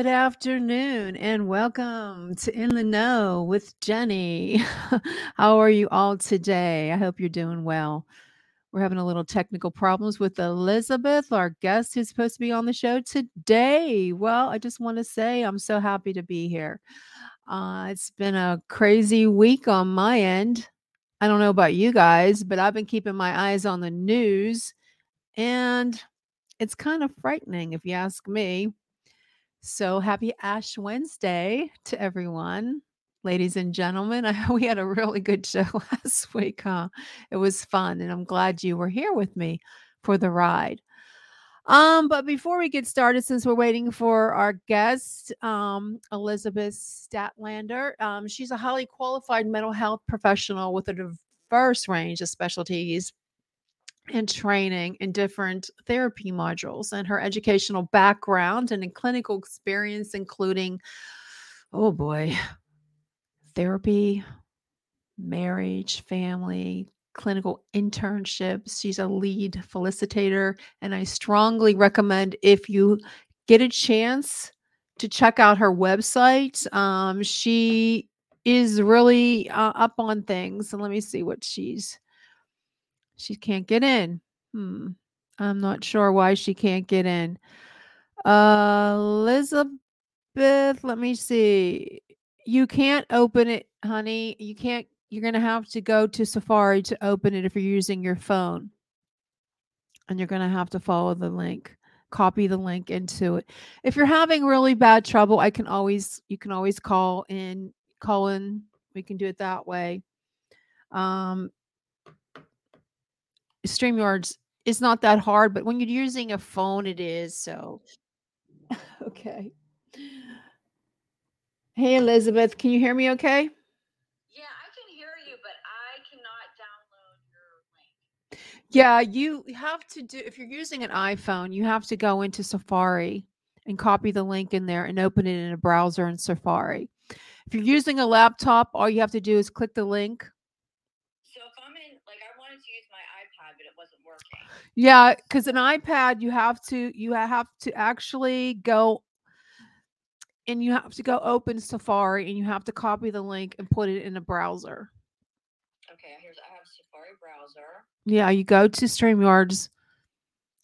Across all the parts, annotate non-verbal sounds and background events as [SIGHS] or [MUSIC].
Good afternoon and welcome to In the Know with Jenny. [LAUGHS] How are you all today? I hope you're doing well. We're having a little technical problems with Elizabeth, our guest who's supposed to be on the show today. Well, I just want to say I'm so happy to be here. Uh, it's been a crazy week on my end. I don't know about you guys, but I've been keeping my eyes on the news and it's kind of frightening if you ask me. So happy Ash Wednesday to everyone. Ladies and gentlemen, [LAUGHS] I, we had a really good show [LAUGHS] last week, huh? It was fun, and I'm glad you were here with me for the ride. Um, but before we get started, since we're waiting for our guest, um, Elizabeth Statlander, um, she's a highly qualified mental health professional with a diverse range of specialties and training in different therapy modules and her educational background and in clinical experience including oh boy therapy marriage family clinical internships. She's a lead felicitator and i strongly recommend if you get a chance to check out her website um, she is really uh, up on things. And let me see what she's she can't get in. Hmm. I'm not sure why she can't get in. Uh, Elizabeth, let me see. You can't open it, honey. You can't. You're going to have to go to Safari to open it if you're using your phone. And you're going to have to follow the link, copy the link into it. If you're having really bad trouble, I can always, you can always call in, call in. We can do it that way. Um, StreamYards is not that hard, but when you're using a phone, it is. So, [LAUGHS] okay. Hey, Elizabeth, can you hear me okay? Yeah, I can hear you, but I cannot download your link. Yeah, you have to do, if you're using an iPhone, you have to go into Safari and copy the link in there and open it in a browser in Safari. If you're using a laptop, all you have to do is click the link Yeah, because an iPad, you have to you have to actually go and you have to go open Safari and you have to copy the link and put it in a browser. Okay, here's I have Safari browser. Yeah, you go to StreamYards.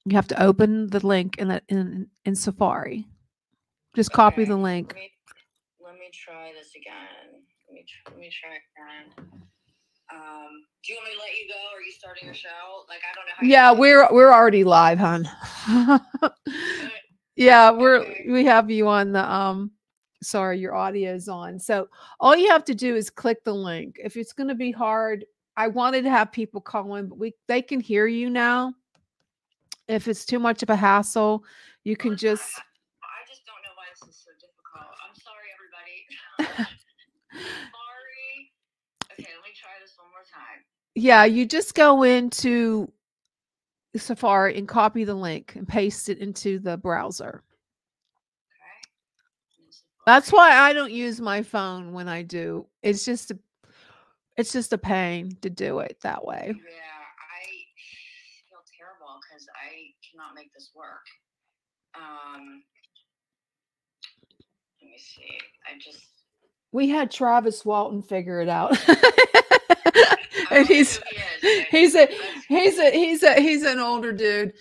You have to open the link in the, in in Safari. Just copy the link. Let me, let me try this again. Let me let me try again. Um, do you want me to let you go? Are you starting your show? Like I don't know how. Yeah, we're we're already live, hon. [LAUGHS] yeah, we're Okay. we have you on the um sorry, your audio is on. So all you have to do is click the link. If it's going to be hard, I wanted to have people call in, but we they can hear you now. If it's too much of a hassle, you can just I, I just don't know why this is so difficult. I'm sorry, everybody. [LAUGHS] [LAUGHS] sorry. Okay, let me try this one more time. yeah, you just go into Safari and copy the link and paste it into the browser. Okay. That's why I don't use my phone when I do. It's just a it's just a pain to do it that way. Yeah, I feel terrible because I cannot make this work. Um, let me see. I just We had Travis Walton figure it out. [LAUGHS] [LAUGHS] And he's who he is. but he's a he's a he's a he's an older dude.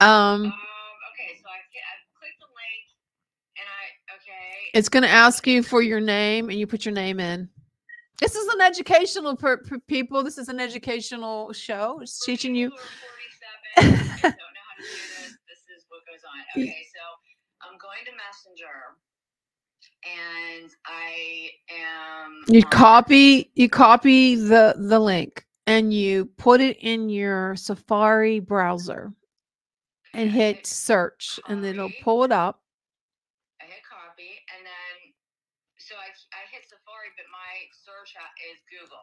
Um Um. Okay, so I I clicked the link, and I okay. it's going to ask you for your name and you put your name in. This is an educational per, per people. This is an educational show. It's For teaching you who are 47 and [LAUGHS] don't know how to do this, this is what goes on. Okay, so I'm going to Messenger, and I am. you um, copy you copy the the link and you put it in your Safari browser and hit search and then it'll pull it up. I hit copy, and then so I I hit Safari, but my search is Google.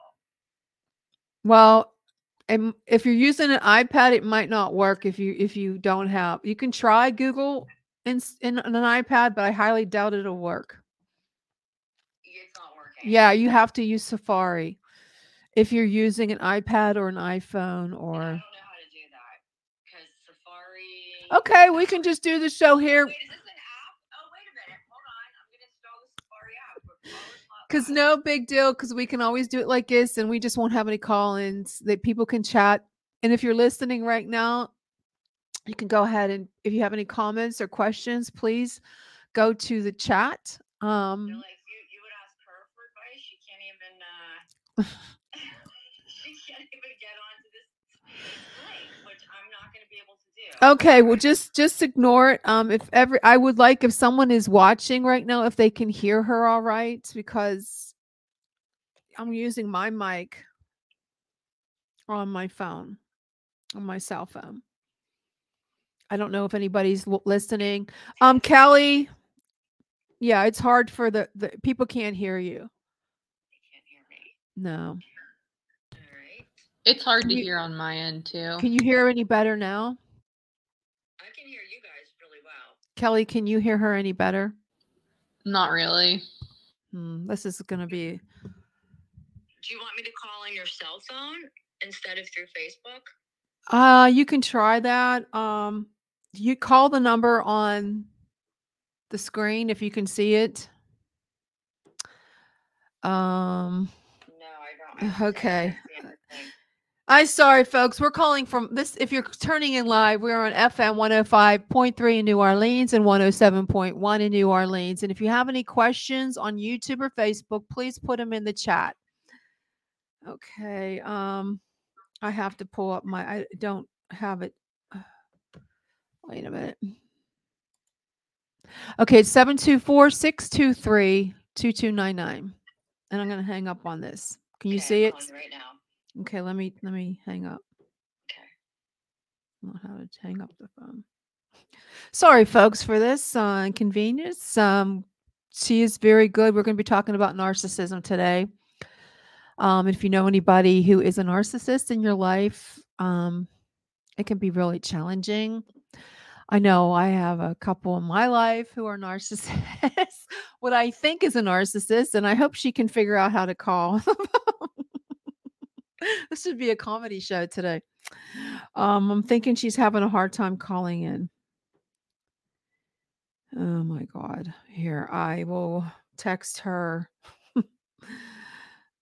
Well, and if you're using an iPad, it might not work if you if you don't have. You can try Google in in, an iPad, but I highly doubt it'll work. It's not working. Yeah, you have to use Safari if you're using an iPad or an iPhone or. don't know how to do that because Safari. Okay, we can [LAUGHS] just do the show here. Wait, is this an app? Oh, wait a minute. Because no big deal, because we can always do it like this and we just won't have any call ins that people can chat. And if you're listening right now, you can go ahead and if you have any comments or questions, please go to the chat. Um, okay, well just just ignore it. Um, if ever I would like if someone is watching right now, if they can hear her all right, because I'm using my mic on my phone, on my cell phone. I don't know if anybody's listening. Um, Kelly, yeah, it's hard for the, the people can't hear you. They can't hear me. No. All right. It's hard to You- hear on my end too. Can you hear any better now? I can hear you guys really well. Kelly, can you hear her any better? Not really. Hmm, this is going to be Do you want me to call on your cell phone instead of through Facebook? uh you can try that. Um you call the number on the screen if you can see it. Um No, I don't. I- I Okay. can't see anything. I sorry folks, we're calling from this if you're turning in live, we're on FM 105.3 in New Orleans and 107.1 in New Orleans. And if you have any questions on YouTube or Facebook, please put them in the chat. Okay. Um I have to pull up my I don't have it. [SIGHS] Wait a minute. Okay, it's 724-623-2299. And I'm going to hang up on this. Can you Okay, see I'm it? right now. Okay, let me let me hang up. Okay. I don't know how to hang up the phone. Sorry, folks, for this uh, inconvenience. Um, she is very good. We're going to be talking about narcissism today. Um, if you know anybody who is a narcissist in your life, um, it can be really challenging. I know I have a couple in my life who are [LAUGHS] narcissists, what I think is a narcissist, and I hope she can figure out how to call. [LAUGHS] this should be a comedy show today. Um, I'm thinking she's having a hard time calling in. Oh my God. Here, I will text her. [LAUGHS]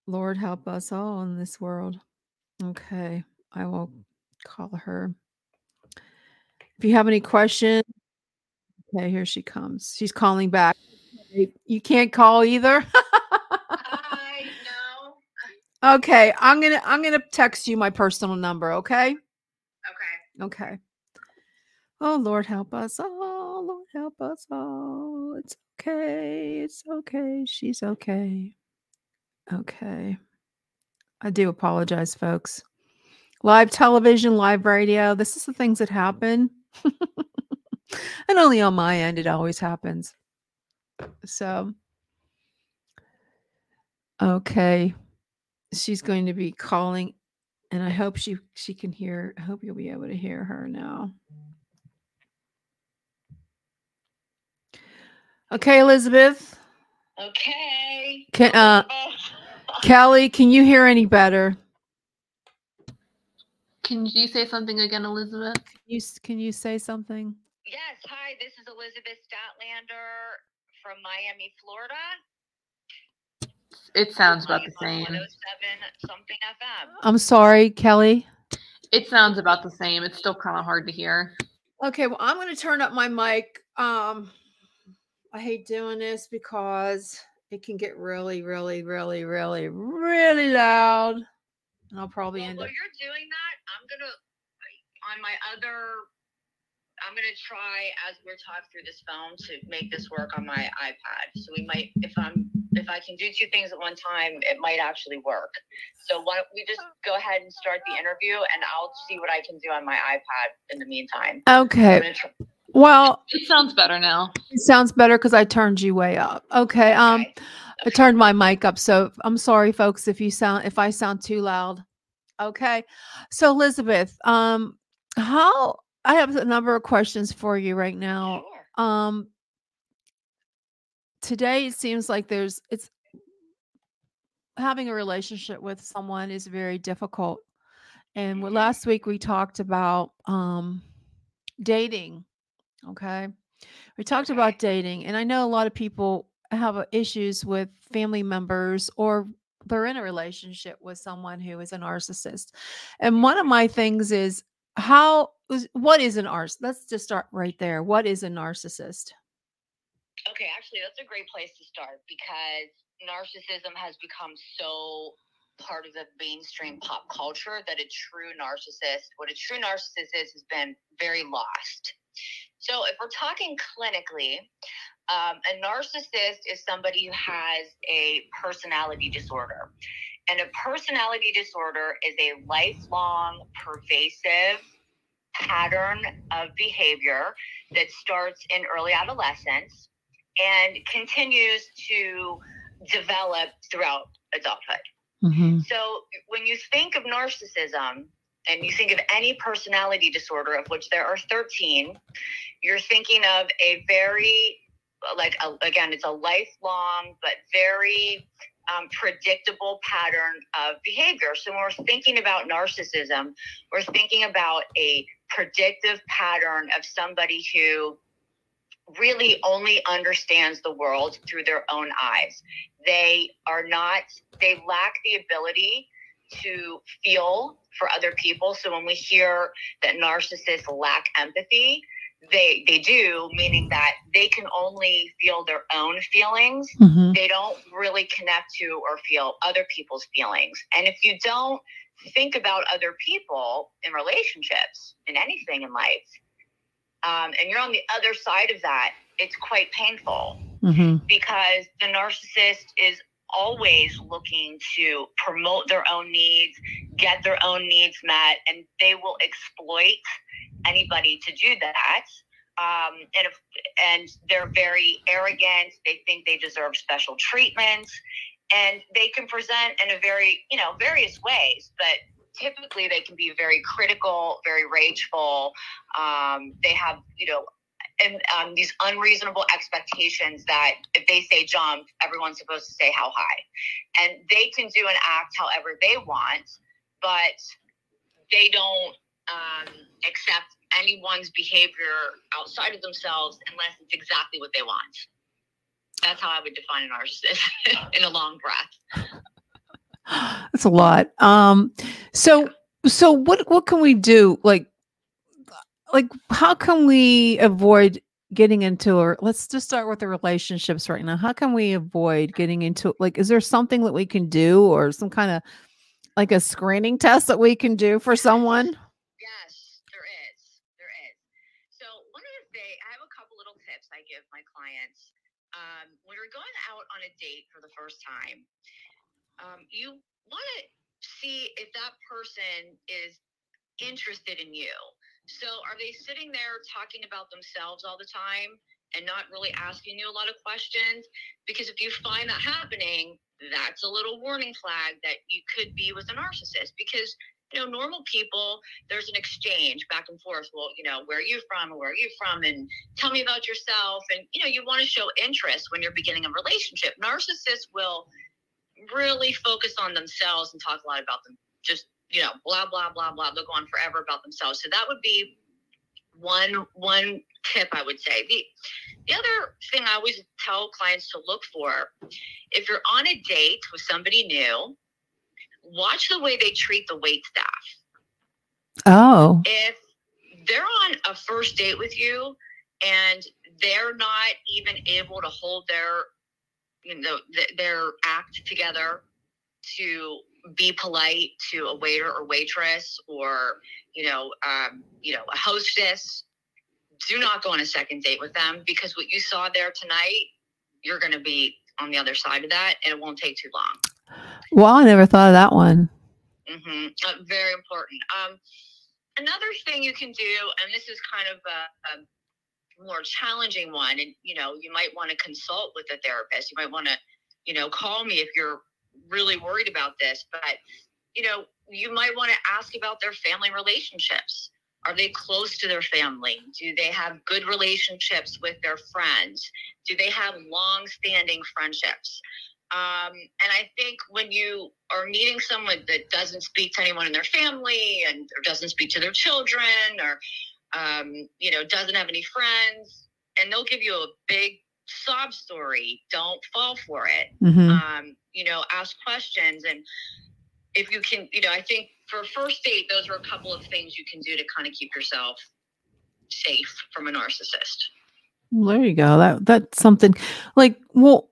Lord help us all in this world. Okay, I will call her. If you have any questions, okay, here she comes. She's calling back. You can't call either. [LAUGHS] Hi. No. okay, I'm gonna I'm gonna text you my personal number. Okay. Okay. Okay. Oh Lord, help us all. Lord, help us all. It's okay. It's okay. She's okay. Okay. I do apologize, folks. Live television, live radio. This is the things that happen. [LAUGHS] and only on my end, it always happens. So, okay. She's going to be calling and I hope she she can hear. I hope you'll be able to hear her now. Okay, Elizabeth. Okay. Can, uh, [LAUGHS] Kelly, can you hear any better? Can you say something again, Elizabeth? You can you say something? yes. Hi. This is Elizabeth Statlander from Miami, Florida. It sounds about the same. something FM. I'm sorry, Kelly. It sounds about the same. It's still kind of hard to hear. Okay, well, I'm going to turn up my mic. Um, I hate doing this because it can get really, really, really, really, really loud, and I'll probably Well, end while up. you're doing that, I'm gonna on my other. I'm gonna try as we're talking through this phone to make this work on my iPad. So we might, if I'm, if I can do two things at one time, it might actually work. So why don't we just go ahead and start the interview, and I'll see what I can do on my iPad in the meantime. Okay, try. well, It sounds better now. it sounds better because I turned you way up. Okay, um, Okay. I turned my mic up, so I'm sorry, folks, if you sound if I sound too loud. Okay, so Elizabeth, um, how I have a number of questions for you right now. Sure. Um, today it seems like there's it's having a relationship with someone is very difficult, and Mhm. last week we talked about um dating. Okay, we talked about dating, and I know a lot of people have uh, issues with family members or they're in a relationship with someone who is a narcissist. And one of my things is how what is an narcissist? Let's just start right there. What is a narcissist? Okay, actually, that's a great place to start because narcissism has become so part of the mainstream pop culture that a true narcissist, what a true narcissist is, has been very lost. So, if we're talking clinically, um, a narcissist is somebody who has a personality disorder. And a personality disorder is a lifelong, pervasive pattern of behavior that starts in early adolescence and continues to develop throughout adulthood. Mm-hmm. So when you think of narcissism and you think of any personality disorder, of which there are 13, you're thinking of a very, like, a, again, it's a lifelong but very um, predictable pattern of behavior. So when we're thinking about narcissism, we're thinking about a predictive pattern of somebody who really only understands the world through their own eyes. They are not, they lack the ability to feel for other people. So when we hear that narcissists lack empathy, they they do meaning that they can only feel their own feelings mm-hmm. they don't really connect to or feel other people's feelings and if you don't think about other people in relationships in anything in life um, and you're on the other side of that, it's quite painful mm-hmm. because the narcissist is always looking to promote their own needs, get their own needs met, and they will exploit anybody to do that. Um, and if, and they're very arrogant. They think they deserve special treatment, and they can present in a very you know various ways. But typically they can be very critical, very rageful. Um, they have, you know, and um, these unreasonable expectations that if they say jump, everyone's supposed to say how high. And they can do and act however they want, but they don't um, accept anyone's behavior outside of themselves unless it's exactly what they want. That's how I would define a narcissist [LAUGHS] in a long breath. That's a lot. Um, so so what what can we do? Like like how can we avoid getting into or let's just start with the relationships right now. How can we avoid getting into like is there something that we can do or some kind of like a screening test that we can do for someone? Yes, there is. There is. So one of the things I have a couple little tips I give my clients. Um, when you're going out on a date for the first time, um, you want to see if that person is interested in you. So, are they sitting there talking about themselves all the time and not really asking you a lot of questions? Because if you find that happening, that's a little warning flag that you could be with a narcissist. Because you know, normal people, there's an exchange back and forth. Well, you know, where are you from? Where are you from? And tell me about yourself. And, you know, you want to show interest when you're beginning a relationship. Narcissists will really focus on themselves and talk a lot about them. Just you know, blah blah blah blah. They'll go on forever about themselves. So that would be one one tip I would say. The the other thing I always tell clients to look for, if you're on a date with somebody new, watch the way they treat the wait staff. Oh. If they're on a first date with you and they're not even able to hold their you know th- their act together to be polite to a waiter or waitress or you know um, you know a hostess do not go on a second date with them because what you saw there tonight you're going to be on the other side of that and it won't take too long. Well i never thought of that one. Mm-hmm. uh, very important. Um, another thing you can do and this is kind of a, a more challenging one and you know you might want to consult with a therapist. You might want to you know call me if you're really worried about this but you know you might want to ask about their family relationships are they close to their family do they have good relationships with their friends do they have long standing friendships um, and I think when you are meeting someone that doesn't speak to anyone in their family and or doesn't speak to their children or um, you know, doesn't have any friends, and they'll give you a big sob story. Don't fall for it. hmm Um, you know, ask questions and if you can, you know, I think for a first date, those are a couple of things you can do to kind of keep yourself safe from a narcissist. Well, there you go. That that's something like well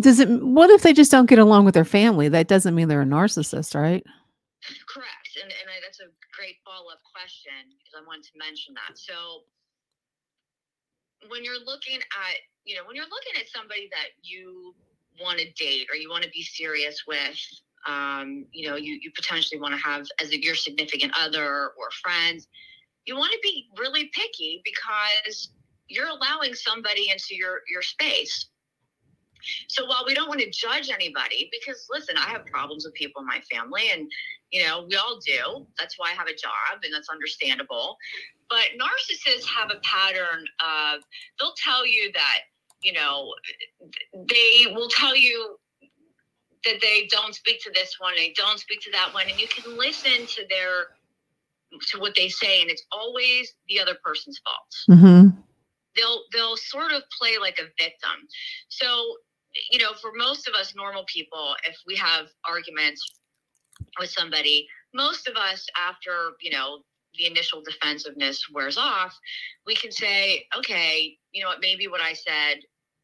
does it what if they just don't get along with their family? That doesn't mean they're a narcissist, right? Correct. And, and I, that's a great follow up question because I wanted to mention that. So, when you're looking at, you know, when you're looking at somebody that you want to date or you want to be serious with, um, you know, you, you potentially want to have as your significant other or friends, you want to be really picky because you're allowing somebody into your, your space. So while we don't want to judge anybody, because listen, I have problems with people in my family and you know, we all do. That's why I have a job and that's understandable. But narcissists have a pattern of they'll tell you that, you know, they will tell you that they don't speak to this one, they don't speak to that one, and you can listen to their to what they say, and it's always the other person's fault Mm-hmm. they'll they'll sort of play like a victim. So, you know, for most of us normal people, if we have arguments with somebody, most of us after, you know, the initial defensiveness wears off, we can say, okay, you know what, maybe what I said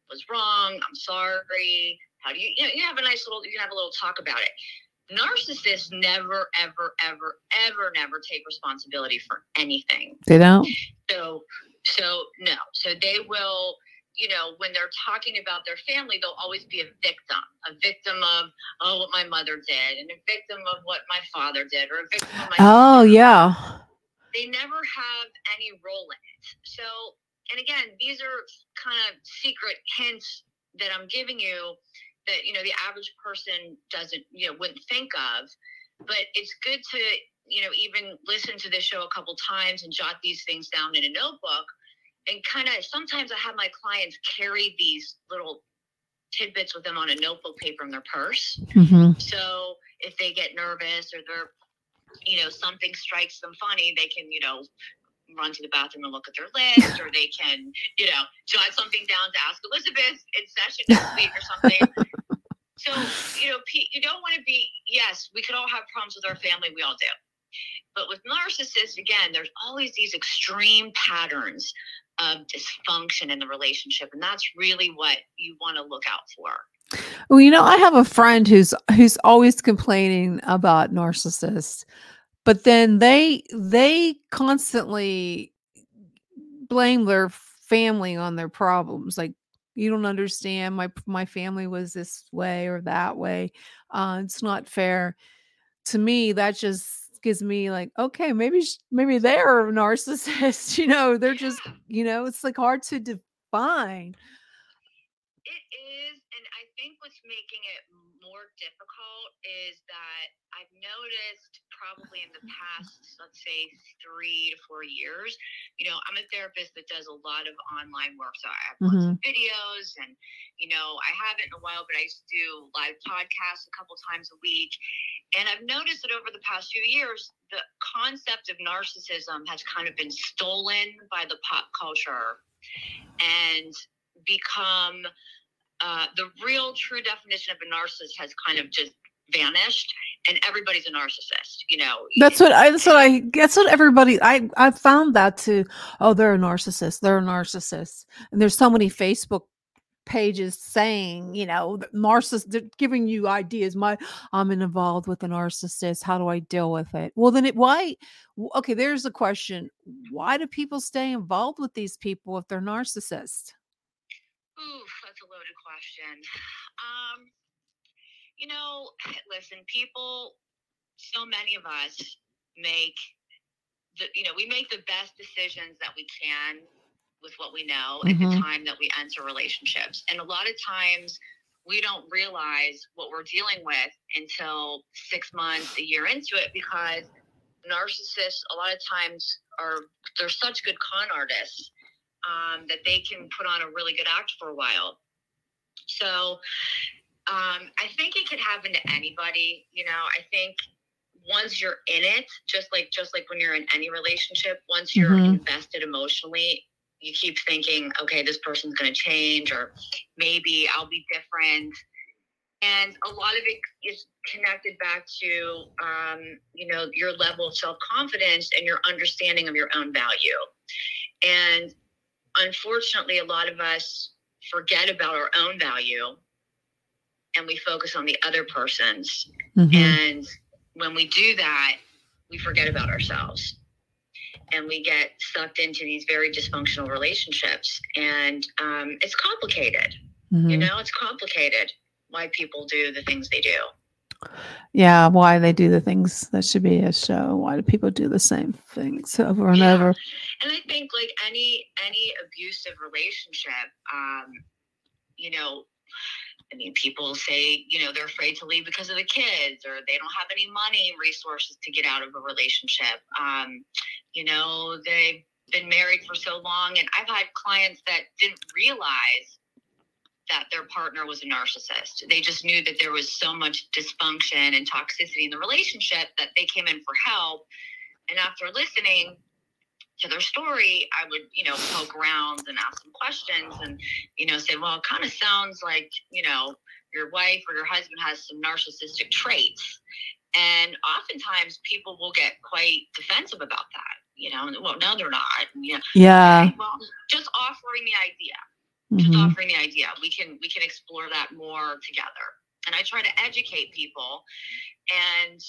was wrong. I'm sorry. How do you, you know, you have a nice little, you can have a little talk about it. Narcissists never, ever, ever, ever, never take responsibility for anything. They don't? So, so no. So they will, you know, when they're talking about their family, they'll always be a victim, a victim of oh what my mother did, and a victim of what my father did, or a victim of my. Oh yeah. They never have any role in it. So, and again, these are kind of secret hints that I'm giving you that you know the average person doesn't, you know, wouldn't think of. But it's good to you know even listen to this show a couple times and jot these things down in a notebook and kind of sometimes i have my clients carry these little tidbits with them on a notebook paper in their purse Mm-hmm. so if they get nervous or they're you know something strikes them funny they can you know run to the bathroom and look at their list or they can you know jot something down to ask elizabeth in session [LAUGHS] next week or something. So you know Pete, you don't want to be yes we could all have problems with our family we all do. But with narcissists again there's always these extreme patterns of dysfunction in the relationship and that's really what you want to look out for. Well, you know, I have a friend who's who's always complaining about narcissists, but then they they constantly blame their family on their problems. Like you don't understand my my family was this way or that way. Uh, it's not fair. To me, that just gives me like, okay, maybe maybe they're a narcissist. [LAUGHS] You know, they're just you know, it's like hard to define. It is, and I think what's making it more difficult is that I've noticed probably in the past, let's say three to four years, you know, I'm a therapist that does a lot of online work. So I have lots of mm-hmm. videos and, you know, I haven't in a while, but I used to do live podcasts a couple times a week. And I've noticed that over the past few years, the concept of narcissism has kind of been stolen by the pop culture and become uh, the real true definition of a narcissist has kind of just vanished and everybody's a narcissist you know That's what I. That's what I. That's what everybody. I. I found that too. Oh, they're a narcissist. They're a narcissist. And there's so many Facebook pages saying, you know, narcissist. They're giving you ideas. My, I'm involved with a narcissist. How do I deal with it? Well, then it. Why? Okay, there's a question. Why do people stay involved with these people if they're narcissists? A loaded question. Um, you know, [SIGHS] listen, people, so many of us make the, you know, we make the best decisions that we can with what we know at the Mhm. time that we enter relationships. And a lot of times we don't realize what we're dealing with until six months, a year into it, because narcissists a lot of times are, they're such good con artists um, that they can put on a really good act for a while. So um, I think it could happen to anybody. You know, I think once you're in it, just like just like when you're in any relationship, once you're Mhm. invested emotionally, you keep thinking, okay, this person's going to change, or maybe I'll be different. And a lot of it is connected back to, um, you know, your level of self confidence and your understanding of your own value. And unfortunately, a lot of us forget about our own value and we focus on the other person's. Mhm. And when we do that, we forget about ourselves and we get sucked into these very dysfunctional relationships. And um, it's complicated. You Mhm. know, it's complicated why people do the things they do. Yeah, why they do the things that should be a show. Why do people do the same things over and Yeah. over? And I think like any any abusive relationship, um, you know, I mean, people say, you know, they're afraid to leave because of the kids or they don't have any money resources to get out of a relationship. Um, you know, they've been married for so long. And I've had clients that didn't realize that their partner was a narcissist. They just knew that there was so much dysfunction and toxicity in the relationship that they came in for help. And after listening, to their story, I would, you know, poke around and ask some questions and, you know, say, well, it kind of sounds like, you know, your wife or your husband has some narcissistic traits. And oftentimes people will get quite defensive about that, you know, and, well, no, they're not. You know, Yeah. okay, well, just offering the idea, just Mhm. offering the idea. We can, we can explore that more together. And I try to educate people and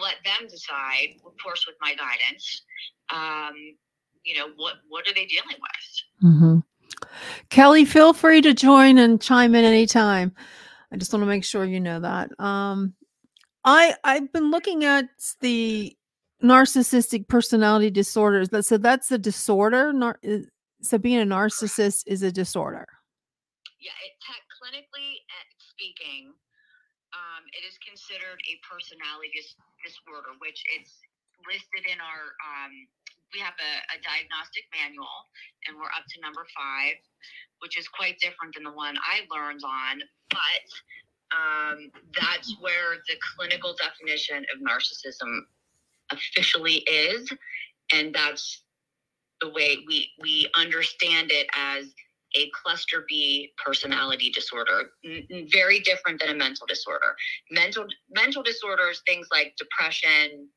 let them decide, of course, with my guidance, um, you know, what what are they dealing with? hmm Kelly, feel free to join and chime in anytime. I just want to make sure you know that. Um, I I've been looking at the narcissistic personality disorders. So that's a disorder. Nar- so being a narcissist is a disorder. Yeah, it, clinically uh, speaking, um, it is considered a personality dis- disorder, which it's listed in our. Um, we have a, a diagnostic manual, and we're up to number five, which is quite different than the one I learned on. But um, that's where the clinical definition of narcissism officially is, and that's the way we we understand it as a cluster B personality disorder, N- very different than a mental disorder. Mental mental disorders, things like depression,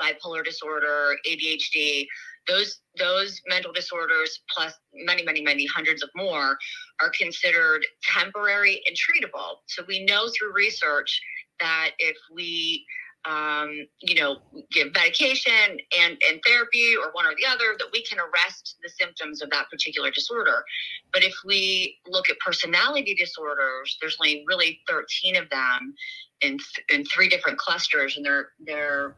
bipolar disorder, ADHD, those those mental disorders plus many many many hundreds of more are considered temporary and treatable. So we know through research that if we um, you know, give medication and, and therapy or one or the other, that we can arrest the symptoms of that particular disorder. But if we look at personality disorders, there's only really 13 of them in, in three different clusters, and they're they're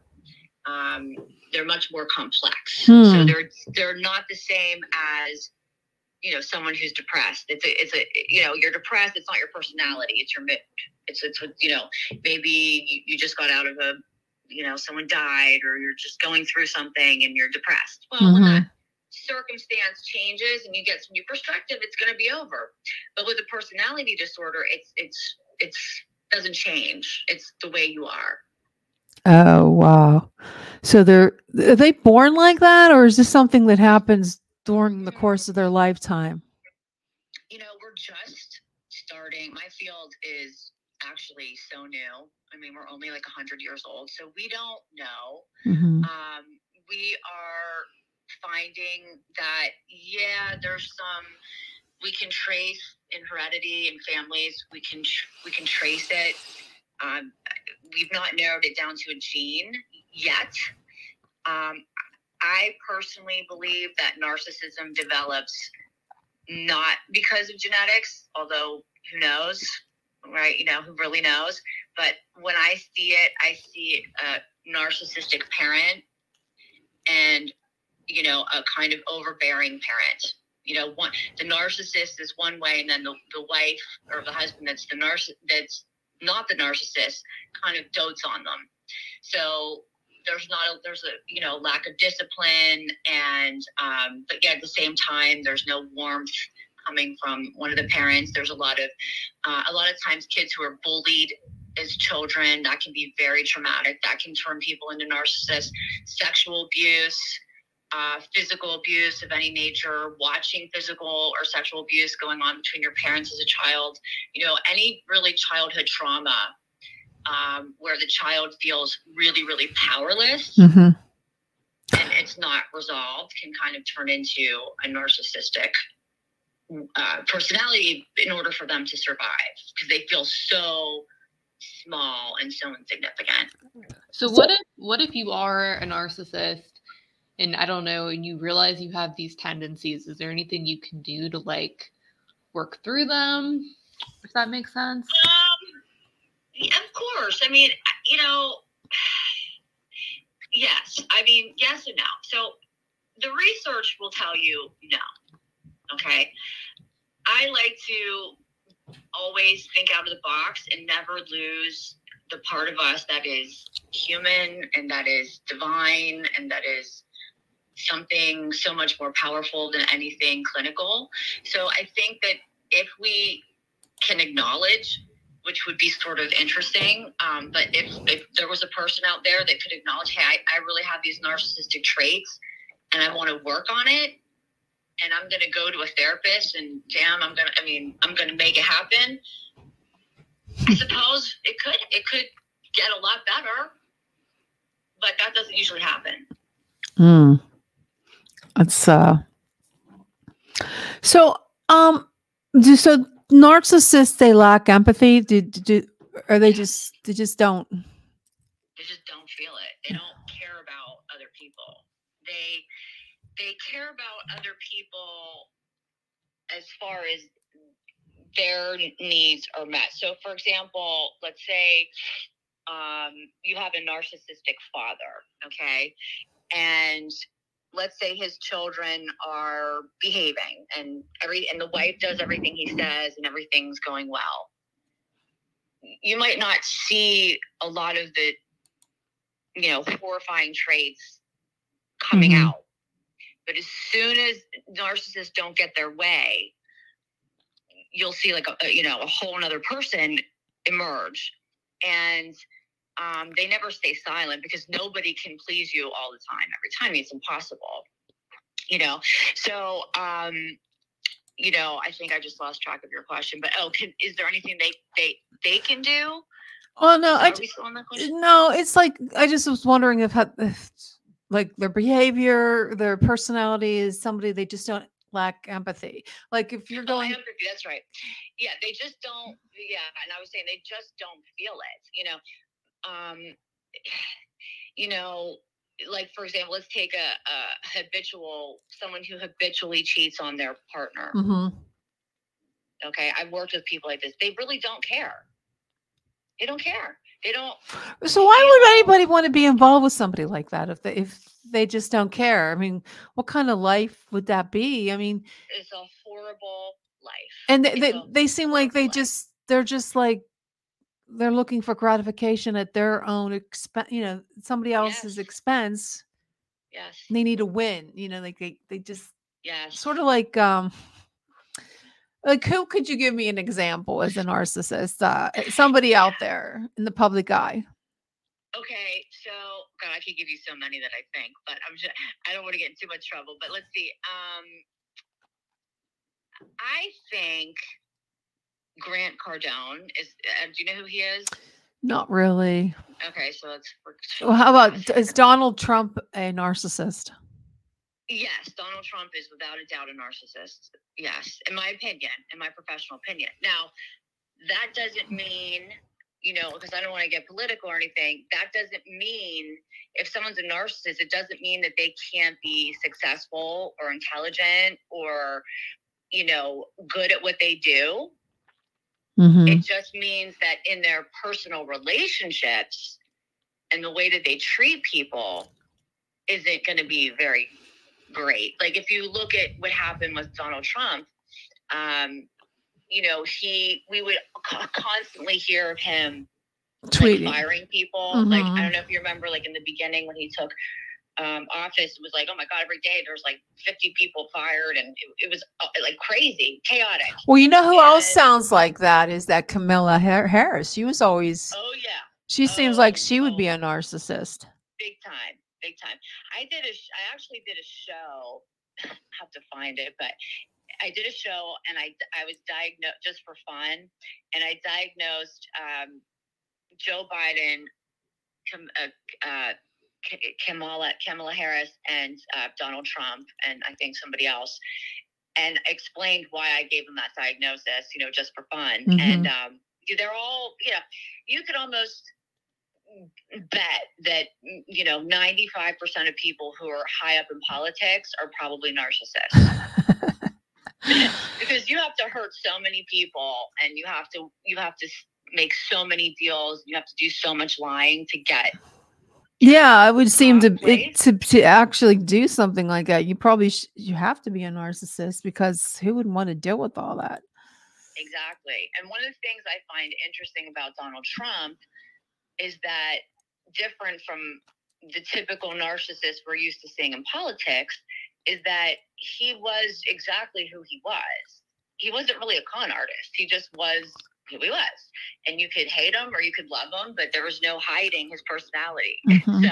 um, they're much more complex. Hmm. So they're they're not the same as you know someone who's depressed. It's a it's a you know you're depressed. It's not your personality. It's your mood. It's it's what you know maybe you, you just got out of a you know someone died or you're just going through something and you're depressed. Well, when Mhm. that circumstance changes and you get some new perspective, it's going to be over. But with a personality disorder, it's it's it's doesn't change. It's the way you are. Oh wow! So they're are they born like that, or is this something that happens during the course of their lifetime? you know, we're just starting. My field is actually so new. I mean, we're only like 100 years old, so we don't know. Mhm. Um, we are finding that, yeah, there's some we can trace in heredity and families. We can tr- we can trace it. Um, we've not narrowed it down to a gene yet. Um, I personally believe that narcissism develops not because of genetics, although who knows, right? You know, who really knows? But when I see it, I see a narcissistic parent and, you know, a kind of overbearing parent. You know, one the narcissist is one way, and then the, the wife or the husband that's the narciss that's not the narcissist kind of dotes on them. So there's not a there's a you know lack of discipline and um, but yet at the same time there's no warmth coming from one of the parents. There's a lot of uh, a lot of times kids who are bullied as children that can be very traumatic. That can turn people into narcissists. Sexual abuse uh, physical abuse of any nature, watching physical or sexual abuse going on between your parents as a child, you know, any really childhood trauma um, where the child feels really, really powerless Mm-hmm. and it's not resolved can kind of turn into a narcissistic uh, personality in order for them to survive because they feel so small and so insignificant. So what if what if you are a narcissist and I don't know and you realize you have these tendencies? Is there anything you can do to like work through them? If that makes sense. Um, yeah, of course. I mean, you know, [SIGHS] yes. I mean, yes and no. So the research will tell you no. Okay. I like to always think out of the box and never lose the part of us that is human and that is divine and that is something so much more powerful than anything clinical. So I think that if we can acknowledge which would be sort of interesting. Um, but if, if there was a person out there that could acknowledge, hey, I, I really have these narcissistic traits and I want to work on it, and I'm going to go to a therapist and damn, I'm going to, I mean, I'm going to make it happen. I suppose it could, it could get a lot better, but that doesn't usually happen. Mm. It's uh. So um, so narcissists they lack empathy? Do, do, do or they just they just don't? They just don't feel it. They don't care about other people. They they care about other people as far as their needs are met. So, for example, let's say um, you have a narcissistic father, okay, and let's say his children are behaving and every and the wife does everything he says and everything's going well you might not see a lot of the you know horrifying traits coming Mhm. out but as soon as narcissists don't get their way you'll see like a, a you know a whole another person emerge and um, they never stay silent because nobody can please you all the time every time it's impossible you know so um you know i think i just lost track of your question but oh can, is there anything they they they can do Well, no, I Are j- we still on that question? no. It's like I just was wondering if, if like their behavior, their personality is somebody they just don't lack empathy. Like if you're Oh, going, empathy, that's right. Yeah, they just don't. Yeah, and I was saying they just don't feel it. You know, um, you know, like for example, let's take a, a habitual someone who habitually cheats on their partner. Mhm. Okay, I've worked with people like this. They really don't care. They don't care. They don't. So why would anybody want to be involved with somebody like that if they if they just don't care? I mean, what kind of life would that be? I mean, It's a horrible life. and they It's they, they seem like they life. just they're just like they're looking for gratification at their own expense, you know, somebody else's Yes. expense. Yes. They need to win, you know, like they they just Yes. sort of like um like who could you give me an example as a narcissist? Uh somebody [LAUGHS] out there in the public eye. Okay, so God, I could give you so many that I think, but I'm just I don't want to get in too much trouble. But let's see. Um, I think Grant Cardone is. Uh, do you know who he is? Not really. Okay, so let's. Well, how about is Donald Trump a narcissist? Yes, Donald Trump is without a doubt a narcissist. Yes, in my opinion, in my professional opinion. Now, that doesn't mean, you know, because I don't want to get political or anything, that doesn't mean if someone's a narcissist, it doesn't mean that they can't be successful or intelligent or, you know, good at what they do. Mhm. It just means that in their personal relationships and the way that they treat people isn't going to be very great. Like if you look at what happened with Donald Trump, um, you know, he we would constantly hear of him like, firing people. Like Mhm. I don't know if you remember, like in the beginning when he took um, office, was like, oh my god, every day there's like 50 people fired, and it, it was uh, like crazy, chaotic. Well, you know who else sounds like that is that Kamala Harris. She was always Oh yeah. she seems like oh, she would oh. be a narcissist. big time big time I did a, I actually did a show. I [SIGHS] have to find it, but I did a show and I I was diagnosed just for fun, and I diagnosed um, Joe Biden, uh, uh, Kamala Kamala Harris, and uh, Donald Trump, and I think somebody else, and explained why I gave them that diagnosis. You know, just for fun, Mhm. and um, they're all you know. You could almost bet that you know 95% of people who are high up in politics are probably narcissists [LAUGHS] because you have to hurt so many people and you have to you have to make so many deals you have to do so much lying to get Yeah, it would seem to it, to to actually do something like that. You probably sh- you have to be a narcissist because who would want to deal with all that? exactly and one of the things i find interesting about donald trump is that different from the typical narcissist we're used to seeing in politics is that he was exactly who he was he wasn't really a con artist he just was who he was. And you could hate him or you could love him but there was no hiding his personality. Mhm. so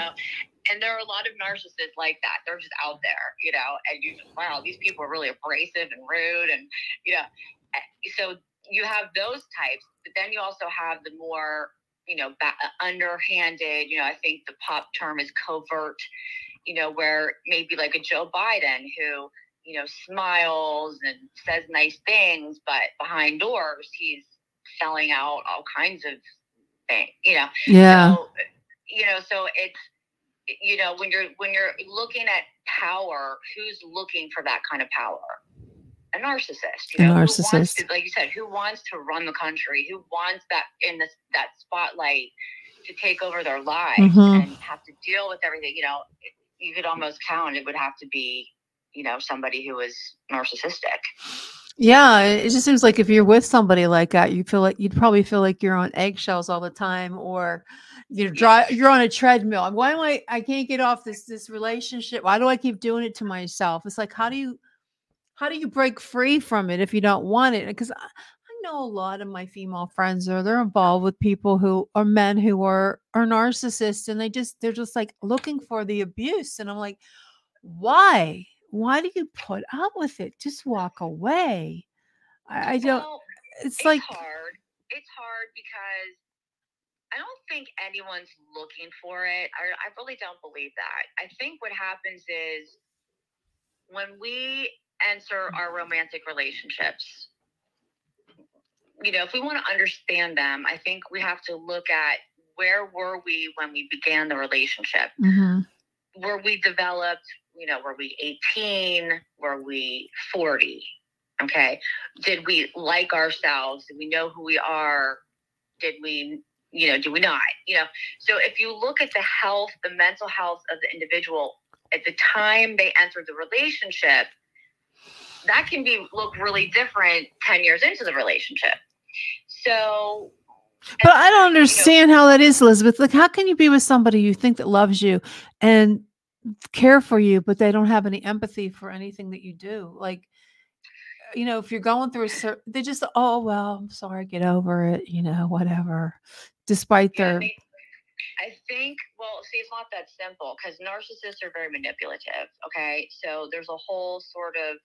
and there are a lot of narcissists like that. They're just out there you know and you just wow these people are really abrasive and rude and you know eh, so you have those types but then you also have the more you know ba- underhanded you know i think the pop term is covert you know where maybe like a joe biden who you know smiles and says nice things but behind doors he's selling out all kinds of things you know Yeah. so, you know, so it's you know when you're when you're looking at power, who's looking for that kind of power? A narcissist. A You know, wants narcissist. to, like you said, who wants to run the country? Who wants that in this that spotlight to take over their lives Mhm. and have to deal with everything? You know, you could almost count it would have to be you know somebody who is narcissistic. Yeah, it just seems like if you're with somebody like that, you feel like you'd probably feel like you're on eggshells all the time, or you're dry, you're on a treadmill. Why am I? I can't get off this this relationship. Why do I keep doing it to myself? It's like how do you how do you break free from it if you don't want it? Because I, I know a lot of my female friends are they're involved with people who are men who are are narcissists, and they just they're just like looking for the abuse, and I'm like, why? Why do you put up with it? Just walk away. I, I don't. Well, It's it's like hard. It's hard because I don't think anyone's looking for it. I, I really don't believe that. I think what happens is when we enter our romantic relationships, you know, if we want to understand them, I think we have to look at where were we when we began the relationship? Mhm. were we developed you know were we 18 were we 40 okay. Did we like ourselves? Did we know who we are? Did we you know do we not? You know so if you look at the health the mental health of the individual at the time they entered the relationship that can be look really different 10 years into the relationship. So But I don't understand how that is, Elizabeth. Like, how can you be with somebody you think that loves you and care for you, but they don't have any empathy for anything that you do? Like, uh, you know, if you're going through a certain, they just, oh well, I'm sorry, get over it. You know, whatever. Despite their, I think, well, see, it's not that simple because narcissists are very manipulative. Okay. So there's a whole sort of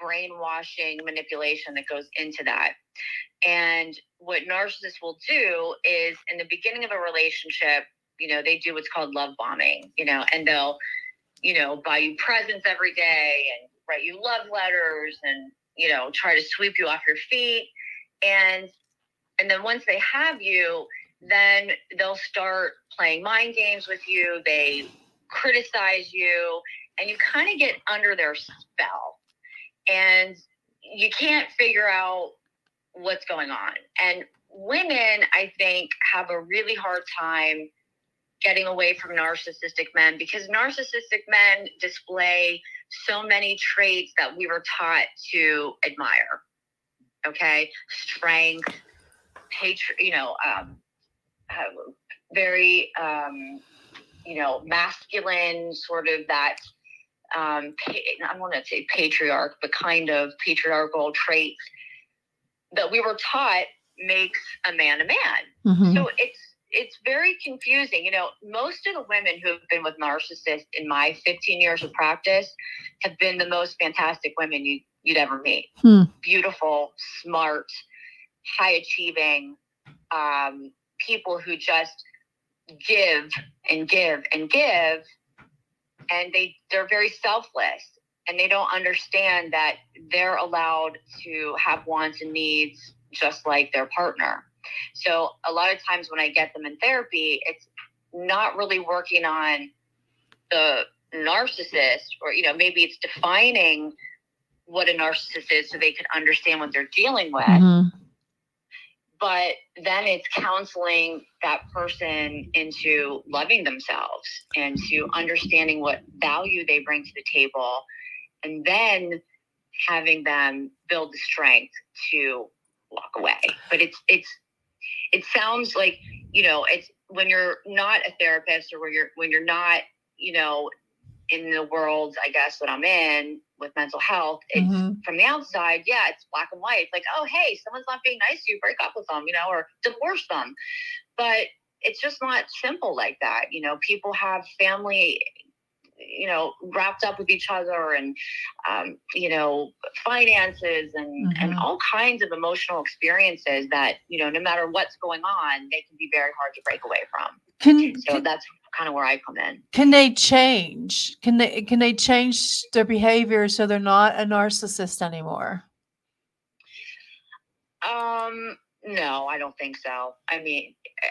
brainwashing manipulation that goes into that. And what narcissists will do is in the beginning of a relationship, you know, they do what's called love bombing, you know, and they'll, you know, buy you presents every day and write you love letters and, you know, try to sweep you off your feet. And and then once they have you, then they'll start playing mind games with you. They criticize you, and you kind of get under their spell. And you can't figure out what's going on. And women, I think, have a really hard time getting away from narcissistic men because narcissistic men display so many traits that we were taught to admire. Okay, strength, patri- you know, um, uh, very, um, you know, masculine, sort of that. Um, pa- I want to say patriarch, but kind of patriarchal traits that we were taught makes a man a man. Mhm. So it's it's very confusing. You know, most of the women who have been with narcissists in my 15 years of practice have been the most fantastic women you, you'd ever meet. Hmm. Beautiful, smart, high achieving um, people who just give and give and give, and they they're very selfless and they don't understand that they're allowed to have wants and needs just like their partner. So a lot of times when I get them in therapy, it's not really working on the narcissist or you know maybe it's defining what a narcissist is so they can understand what they're dealing with Mhm. but then it's counseling that person into loving themselves and to understanding what value they bring to the table and then having them build the strength to walk away but it's it's it sounds like you know it's when you're not a therapist or when you're when you're not you know in the world i guess that i'm in with mental health it's Mhm. from the outside yeah it's black and white. It's like oh hey someone's not being nice to you break up with them you know or divorce them. But it's just not simple like that you know. People have family you know wrapped up with each other and um, you know finances and and Mhm. all kinds of emotional experiences that you know no matter what's going on they can be very hard to break away from Can, so can that's kind of where i come in can they change? Can they can they change their behavior so they're not a narcissist anymore? Um, no, I don't think so. I mean, I,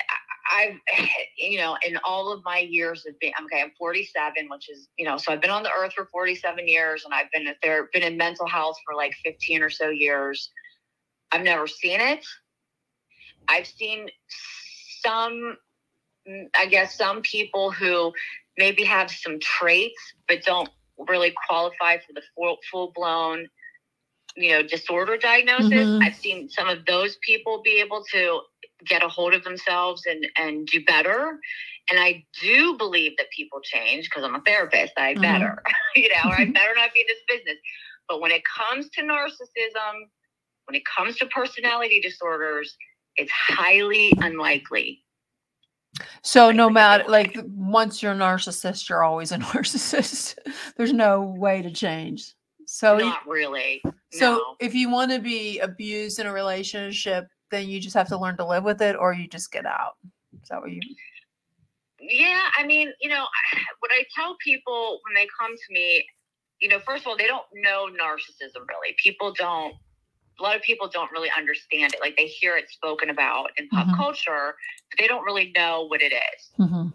I've, [LAUGHS] you know, in all of my years of being, okay, I'm 47, which is, you know, so I've been on the earth for 47 years and I've been there, been in mental health for like 15 or so years. I've never seen it. I've seen some, mm, I guess, some people who maybe have some traits, but don't really qualify for the full, full blown you know disorder diagnosis Mhm. i've seen some of those people be able to get a hold of themselves and and do better and i do believe that people change because i'm a therapist i Mhm. better [LAUGHS] you know or i [LAUGHS] better not be in this business but when it comes to narcissism when it comes to personality disorders it's highly unlikely So no matter like once you're a narcissist, you're always a [LAUGHS] narcissist. There's no way to change. So not really so no. if you want to be abused in a relationship, then you just have to learn to live with it, or you just get out. Is that what you? Yeah, I mean, you know, [SIGHS] what I tell people when they come to me, you know, first of all, they don't know narcissism really. People don't, a lot of people don't really understand it. Like they hear it spoken about in pop Mhm. culture, but they don't really know what it is. Mhm.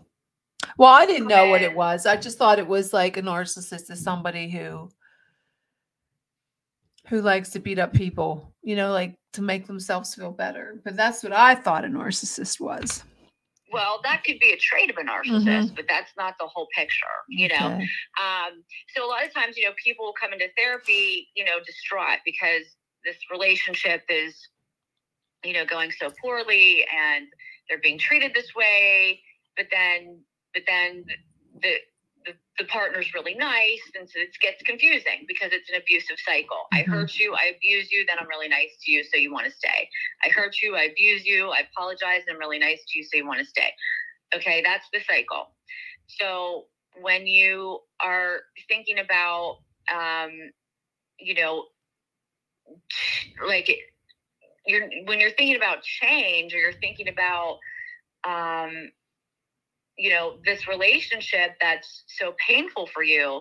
Well, I didn't know what it was. I just thought it was like a narcissist is somebody who who likes to beat up people, you know, like to make themselves feel better. But that's what I thought a narcissist was. Well, that could be a trait of a narcissist, but that's not the whole picture, you know? Okay. Um, so a lot of times, you know, people will come into therapy, you know, distraught because this relationship is, you know, going so poorly and they're being treated this way. But then, but then the the, the partner's really nice, and so it gets confusing because it's an abusive cycle. I Mhm. hurt you, I abuse you, then I'm really nice to you, so you want to stay. I hurt you, I abuse you, I apologize, and I'm really nice to you, so you want to stay. Okay, that's the cycle. So when you are thinking about, um, you know, like you're when you're thinking about change or you're thinking about, um, you know, this relationship that's so painful for you.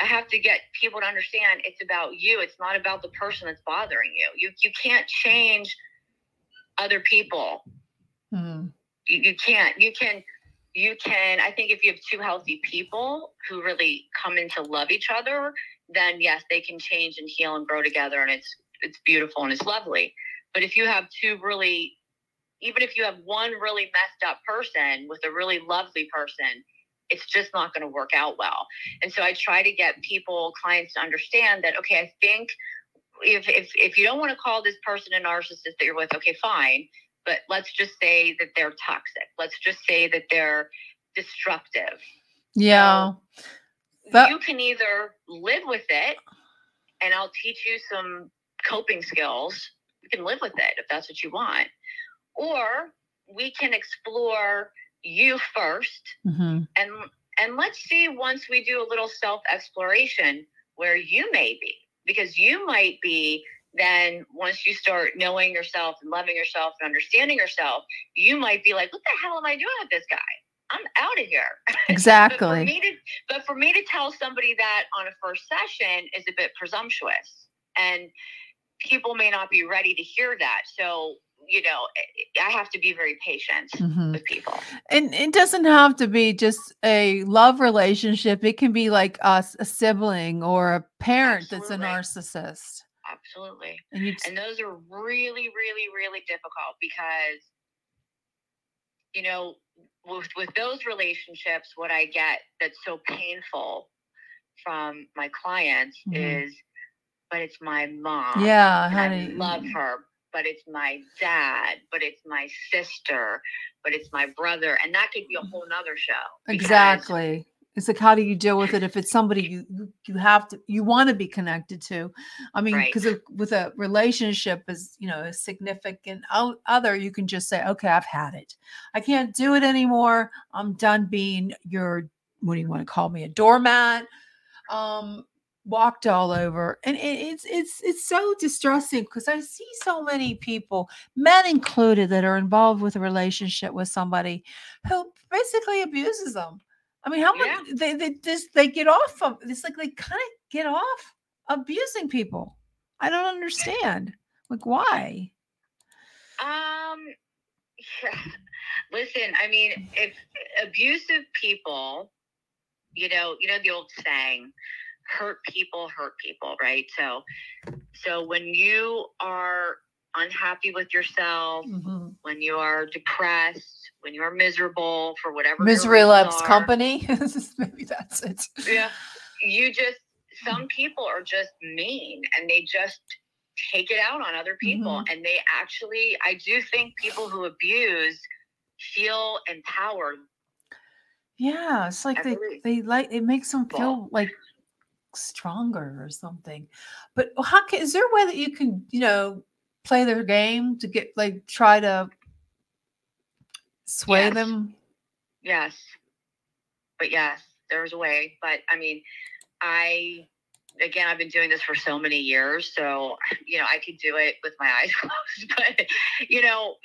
I have to get people to understand it's about you. It's not about the person that's bothering you. You you can't change other people Mhm. you, you can't you can you can i think if you have two healthy people who really come in to love each other then yes they can change and heal and grow together and it's it's beautiful and it's lovely but if you have two really even if you have one really messed up person with a really lovely person it's just not going to work out well and so i try to get people clients to understand that okay i think if if, if you don't want to call this person a narcissist that you're with okay fine but let's just say that they're toxic. Let's just say that they're destructive. Yeah. That- you can either live with it and I'll teach you some coping skills. You can live with it if that's what you want. Or we can explore you 1st hmm and and let's see once we do a little self exploration where you may be because you might be then once you start knowing yourself and loving yourself and understanding yourself you might be like what the hell am i doing with this guy? I'm out of here. [LAUGHS] But for Exactly. to but for me to tell somebody that on a first session is a bit presumptuous and people may not be ready to hear that. So you know i have to be very patient hmm with people And it doesn't have to be just a love relationship. It can be like us, a sibling or a parent that's a narcissist. absolutely And just, and those are really really really difficult because you know with with those relationships what i get that's so painful from my clients Mhm. is but it's my mom yeah, honey. i love her but it's my dad but it's my sister but it's my brother and that could be a whole nother show Exactly. It's like how do you deal with it if it's somebody you you- have to you want to be connected to? I mean, Right. because with a relationship as you know a significant other, you can just say, okay, I've had it. I can't do it anymore. I'm done being your what do you want to call me a doormat? Um, walked all over, and it's it's it's so distressing because I see so many people, men included, that are involved with a relationship with somebody who basically abuses them. I mean, how Yeah. much they they just they get off of it's like they kind of get off abusing people. I don't understand. Like why? Um, yeah. listen, I mean, if abusive people, you know, you know the old saying, hurt people hurt people, right? So, so when you are unhappy with yourself, Mhm. when you are depressed, when you are miserable for whatever Misery loves are, company. [LAUGHS] Maybe that's it. Yeah. you just some people are just mean and they just take it out on other people Mm-hmm. and they actually i do think people who abuse feel empowered Yeah, it's like they they like it makes them feel like stronger or something. But how can is there a way that you can you know play their game to get like try to sway Yes. them? yes but yes there's a way but i mean i again i've been doing this for so many years so you know i could do it with my [LAUGHS] eyes closed but you know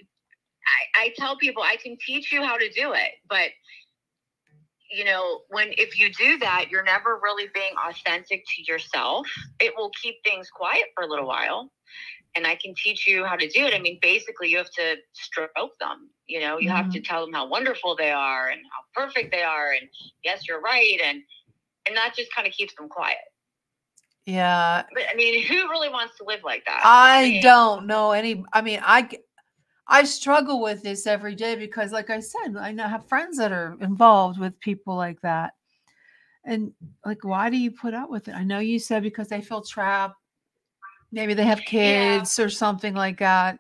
i i tell people i can teach you how to do it but you know when if you do that you're never really being authentic to yourself. It will keep things quiet for a little while and i can teach you how to do it. I mean basically you have to stroke them you know? You have to mm-hmm. tell them how wonderful they are and how perfect they are and yes you're right and and that just kind of keeps them quiet. Yeah, but i mean who really wants to live like that? I mean, don't know any. I mean, I I struggle with this every day because, like I said, I know- have friends that are involved with people like that, and like, why do you put up with it? I know you said because they feel trapped. Maybe they have Yeah. kids or something like that.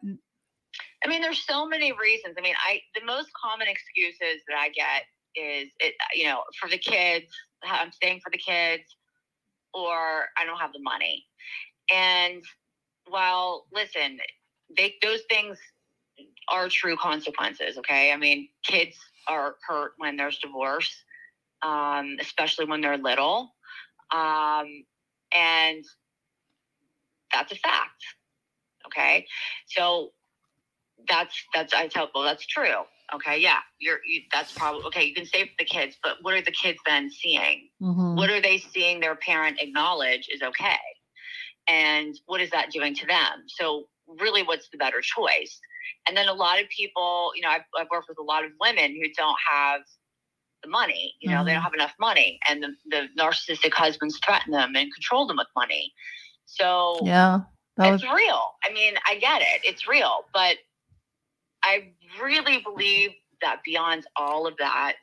I mean, there's so many reasons. I mean, I the most common excuses that I get is it, you know, for the kids, I'm staying for the kids, or I don't have the money. And while listen, they those things are true consequences. Okay, I mean, kids are hurt when there's divorce, um, especially when they're little, um, and that's a fact. Okay, so that's that's I tell people that's true. Okay, yeah, you're you, that's probably okay. You can say for the kids, but what are the kids then seeing? Mhm. What are they seeing their parent acknowledge is okay, and what is that doing to them? So really, what's the better choice? And then a lot of people, you know, I've, I've worked with a lot of women who don't have the money. You know, they don't Mhm. have enough money, and the, the narcissistic husbands threaten them and control them with money. So Yeah, that it's was real. I mean, I get it. It's real. But I really believe that beyond all of that,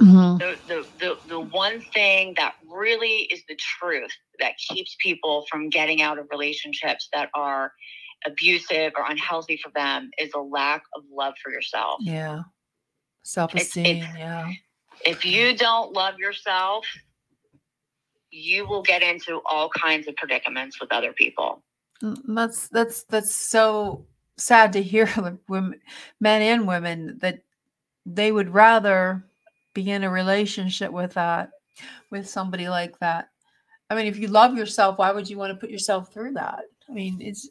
mhm. the, the, the, the one thing that really is the truth that keeps people from getting out of relationships that are abusive or unhealthy for them is a lack of love for yourself. yeah, self esteem. Yeah, If you don't love yourself, you will get into all kinds of predicaments with other people. Mm, that's that's that's so sad to hear [LAUGHS] women, men and women that they would rather be in a relationship with that with somebody like that. I mean, if you love yourself, why would you want to put yourself through that? I mean, it's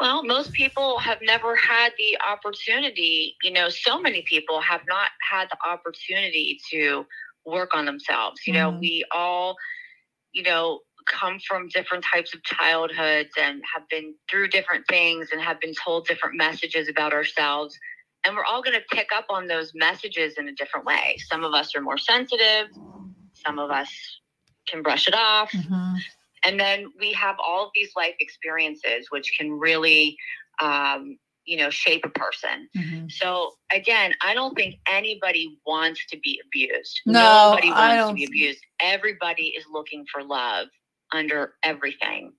Well, most people have never had the opportunity. You know, so many people have not had the opportunity to work on themselves. You know, Mhm. we all, you know, come from different types of childhoods and have been through different things and have been told different messages about ourselves. And we're all going to pick up on those messages in a different way. Some of us are more sensitive, some of us can brush it off. Mhm. And then we have all of these life experiences, which can really, um, you know, shape a person. Mhm. So again, I don't think anybody wants to be abused. No, Nobody wants to be abused. Everybody is looking for love under everything.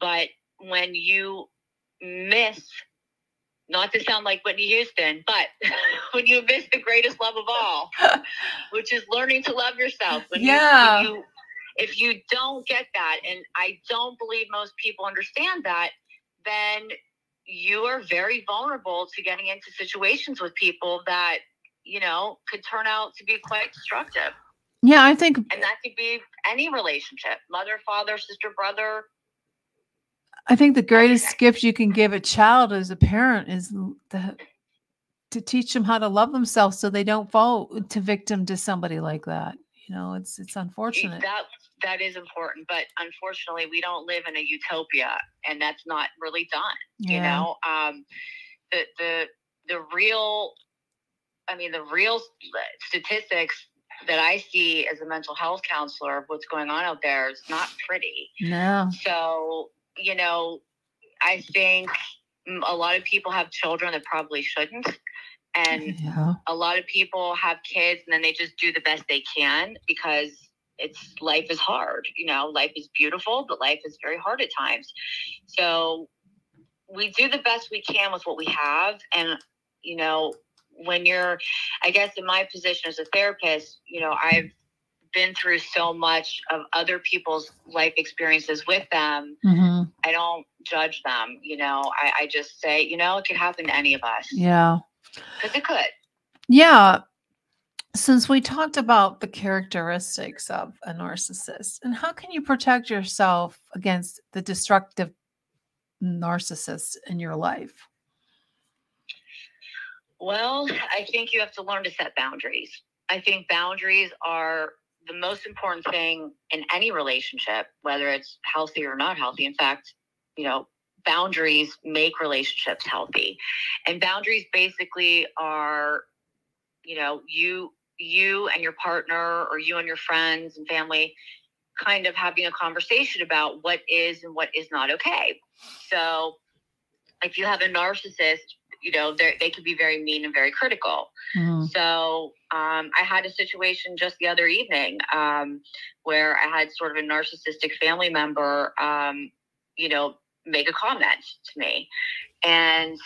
But when you miss, not to sound like Whitney Houston, but [LAUGHS] when you miss the greatest love of all, [LAUGHS] which is learning to love yourself. When you- Yeah. when you, if you don't get that, and I don't believe most people understand that, then you are very vulnerable to getting into situations with people that you know could turn out to be quite destructive Yeah, I think and that could be any relationship mother father sister brother I think the greatest gift you can give a child as a parent is the, to teach them how to love themselves so they don't fall to victim to somebody like that. You know, it's it's unfortunate. that that is important but unfortunately we don't live in a utopia and that's not really done you know um the the the real i mean the real statistics that i see as a mental health counselor of what's going on out there is not pretty No. So, you know, I think a lot of people have children that probably shouldn't. And Yeah. a lot of people have kids and then they just do the best they can because it's life is hard. You know, life is beautiful, but life is very hard at times. So we do the best we can with what we have. And, you know, when you're, I guess, in my position as a therapist, you know, I've been through so much of other people's life experiences with them. hmm I don't judge them. You know, I, I just say, you know, it could happen to any of us Yeah. because it could. Yeah. Since we talked about the characteristics of a narcissist, and how can you protect yourself against the destructive narcissist in your life? Well, I think you have to learn to set boundaries. I think boundaries are the most important thing in any relationship, whether it's healthy or not healthy. In fact, you know, boundaries make relationships healthy. And boundaries basically are, you know, you you and your partner or you and your friends and family kind of having a conversation about what is and what is not okay. So if you have a narcissist, you know, they can be very mean and very critical. Mhm. So um, I had a situation just the other evening um, where I had sort of a narcissistic family member, um, you know, make a comment to me, and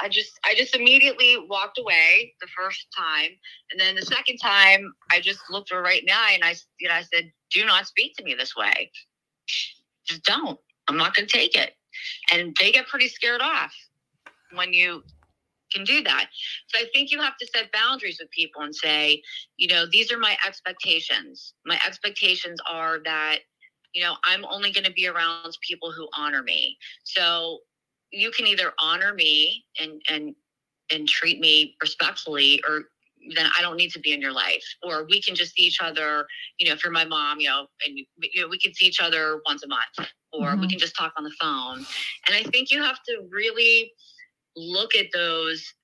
I just I just immediately walked away the first time, and then the second time I just looked her right in the eye and I you know I said, "Do not speak to me this way. Just don't. I'm not going to take it." And they get pretty scared off when you can do that. So I think you have to set boundaries with people and say, you know, these are my expectations. My expectations are that, you know, I'm only going to be around people who honor me. So you can either honor me and and and treat me respectfully or then I don't need to be in your life. Or we can just see each other, you know, if you're my mom, you know, and you know, we can see each other once a month or we Mhm. can just talk on the phone. And I think you have to really look at those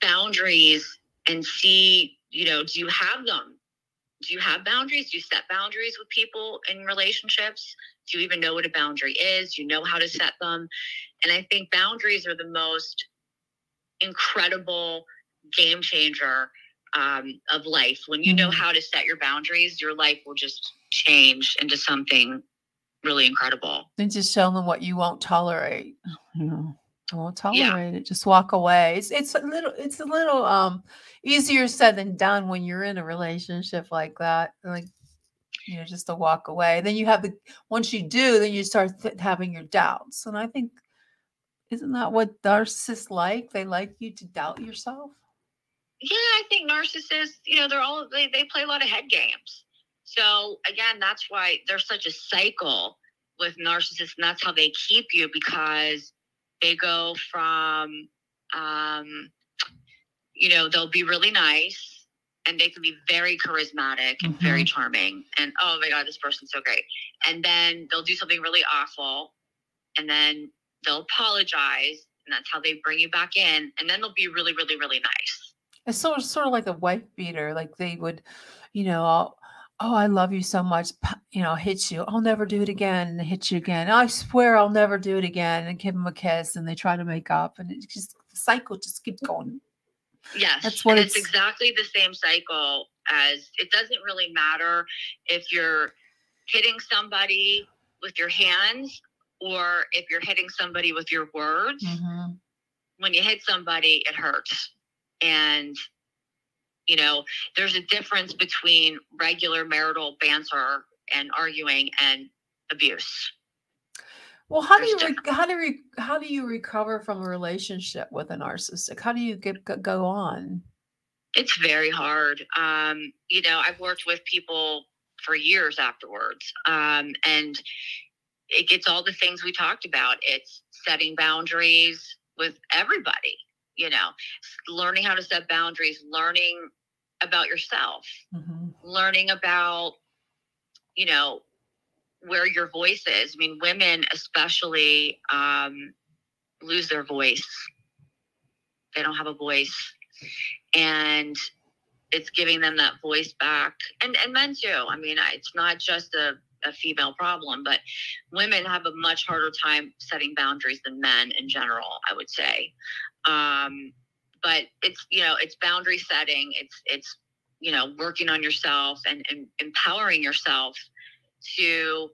boundaries and see, you know, do you have them? Do you have boundaries? Do you set boundaries with people in relationships? Do you even know what a boundary is? Do you know how to set them? And I think boundaries are the most incredible game changer um, of life. When you know Mhm. how to set your boundaries, your life will just change into something really incredible. Then just show them what you won't tolerate. [SIGHS] You know, I won't Yeah. tolerate it. Just walk away. It's it's a little it's a little um easier said than done when you're in a relationship like that. Like you know, just to walk away. Then you have the once you do, then you start th- having your doubts. And I think Isn't that what narcissists like? They like you to doubt yourself. Yeah, I think narcissists, you know, they're all they, they play a lot of head games. So again, that's why there's such a cycle with narcissists, and that's how they keep you because they go from um, you know, they'll be really nice and they can be very charismatic and Mm-hmm. very charming and oh my god, this person's so great. And then they'll do something really awful and then they'll apologize and that's how they bring you back in and then they'll be really really really nice It's sort of, sort of like a wife beater. Like they would, you know, oh, oh, I love you so much. You know, hit you. I'll never do it again. And hit you again. I swear I'll never do it again. And give them a kiss. And they try to make up. And it just, the cycle just keeps going. Yes That's what it's it's- exactly the same cycle as it doesn't really matter if you're hitting somebody with your hands or if you're hitting somebody with your words. Mhm. when you hit somebody it hurts. And you know there's a difference between regular marital banter and arguing and abuse Well, how do you re- how do you how do you recover from a relationship with a narcissistic? How do you get go- on? it's very hard um you know i've worked with people for years afterwards um and it gets all the things we talked about it's setting boundaries with everybody you know learning how to set boundaries learning about yourself Mhm. learning about you know where your voice is. I mean women especially um, lose their voice. They don't have a voice. And it's giving them that voice back. And and men too. I mean it's not just a, a female problem but women have a much harder time setting boundaries than men in general i would say. Um, but it's you know it's boundary setting. It's it's you know working on yourself and, and empowering yourself to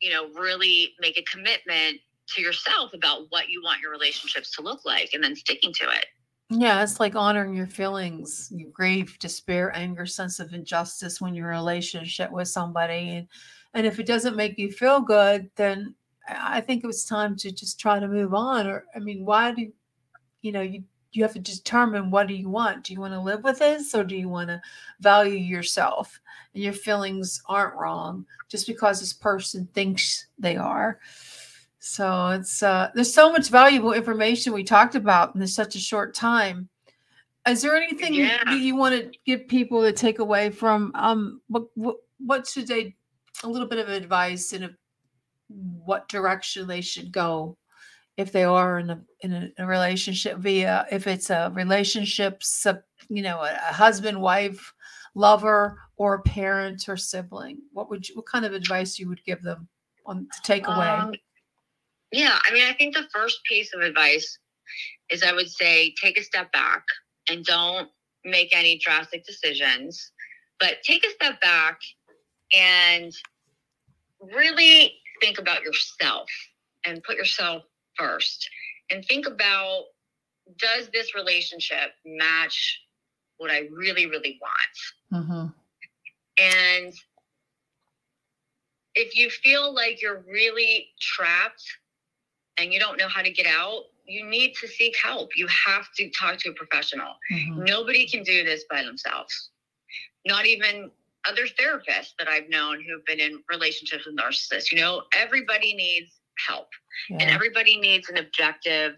you know really make a commitment to yourself about what you want your relationships to look like and then sticking to it Yeah, it's like honoring your feelings, your grief, despair, anger, sense of injustice when you're in a relationship with somebody. And, and if it doesn't make you feel good, then I I think it was time to just try to move on. Or, I mean, why do you know, you, you have to determine what do you want? Do you want to live with this or do you want to value yourself? And your feelings aren't wrong just because this person thinks they are. So it's uh there's so much valuable information we talked about in such a short time. Is there anything you- Yeah. that you want to give people to take away from um what what, what should they a little bit of advice in a, what direction they should go if they are in a in a, a relationship via if it's a relationship sub, you know a, a husband wife lover or a parent or sibling what would you what kind of advice you would give them on to take away? Um, yeah, I mean, I think the first piece of advice is I would say take a step back and don't make any drastic decisions, but take a step back and really think about yourself and put yourself first and think about does this relationship match what I really, really want? hmm And if you feel like you're really trapped and you don't know how to get out, you need to seek help. You have to talk to a professional. hmm Nobody can do this by themselves. Not even other therapists that I've known who've been in relationships with narcissists. You know, everybody needs help and everybody needs an objective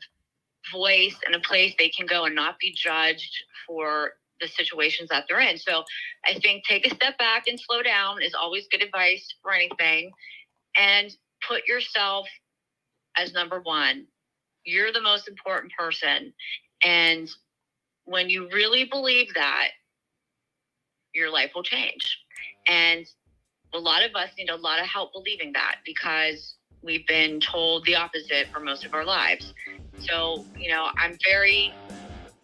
voice and a place they can go and not be judged for the situations that they're in. So I think take a step back and slow down is always good advice for anything. And put yourself as number one. You're the most important person. And when you really believe that, your life will change. And a lot of us need a lot of help believing that because we've been told the opposite for most of our lives. So, you know, I'm very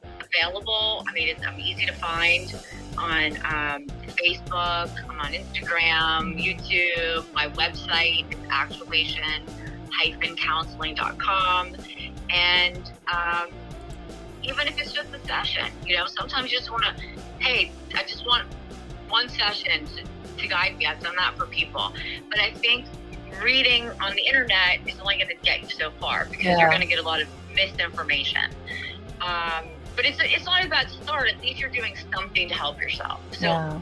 available. I mean, I'm easy to find on um, Facebook, I'm on Instagram, YouTube, my website is actuation-counseling.com. And um, even if it's just a session, you know, sometimes you just want to, hey, I just want one session to, to guide me. I've done that for people. But I think reading on the internet is only going to get you so far because Yeah. you're going to get a lot of misinformation. Um, but it's it's not about start. At least you're doing something to help yourself. So Yeah.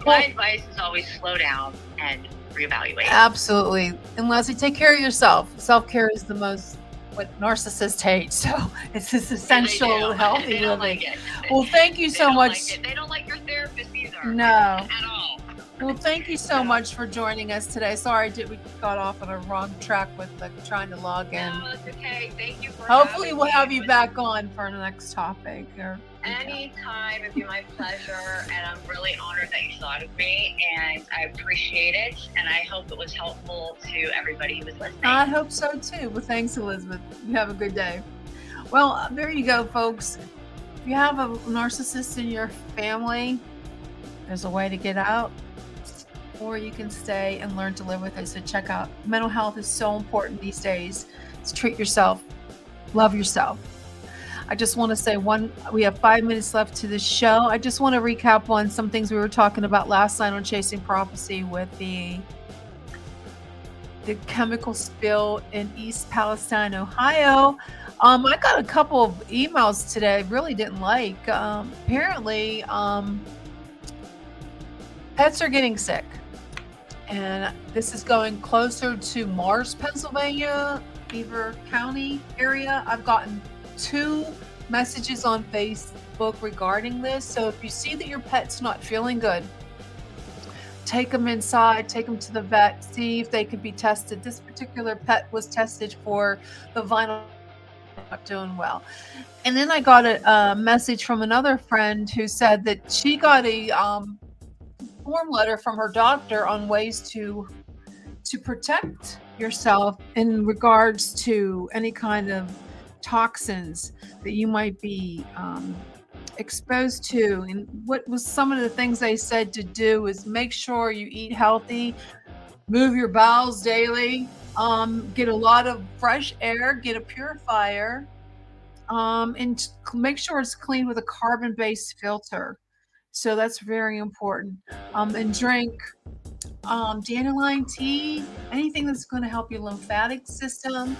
my Well- advice is always slow down and reevaluate. Absolutely. And Leslie, take care of yourself. Self care is the most what narcissists hate. So it's this essential healthy living. like it. Well, thank you They so much. Like. They don't like your therapist either. No. At all. Well, thank you so much for joining us today. Sorry, did we got off on a wrong track with the, trying to log in. No, it's okay. Thank you for Hopefully, we'll have you back on for the next topic. Or, Anytime, it'd be my pleasure, and I'm really honored that you thought of me, and I appreciate it, and I hope it was helpful to everybody who was listening. I hope so too. Well, thanks, Elizabeth. You have a good day. Well, there you go, folks. If you have a narcissist in your family, there's a way to get out, or you can stay and learn to live with it. So, check out mental health is so important these days. So treat yourself, love yourself. I just want to say one, we have five minutes left to the show. I just want to recap on some things we were talking about last night on Chasing Prophecy with the the chemical spill in East Palestine, Ohio. Um, I got a couple of emails today I really didn't like. Um, apparently, um, pets are getting sick. And this is going closer to Mars, Pennsylvania, Beaver County area. I've gotten two messages on Facebook regarding this. So if you see that your pet's not feeling good, take them inside, take them to the vet, see if they could be tested. This particular pet was tested for the vinyl not doing well. And then I got a, a message from another friend who said that she got a um, form letter from her doctor on ways to to protect yourself in regards to any kind of toxins that you might be um, exposed to. And what was some of the things they said to do is make sure you eat healthy, move your bowels daily, um, get a lot of fresh air, get a purifier, um, and make sure it's clean with a carbon based filter. So that's very important. Um, and drink um, dandelion tea, anything that's going to help your lymphatic system.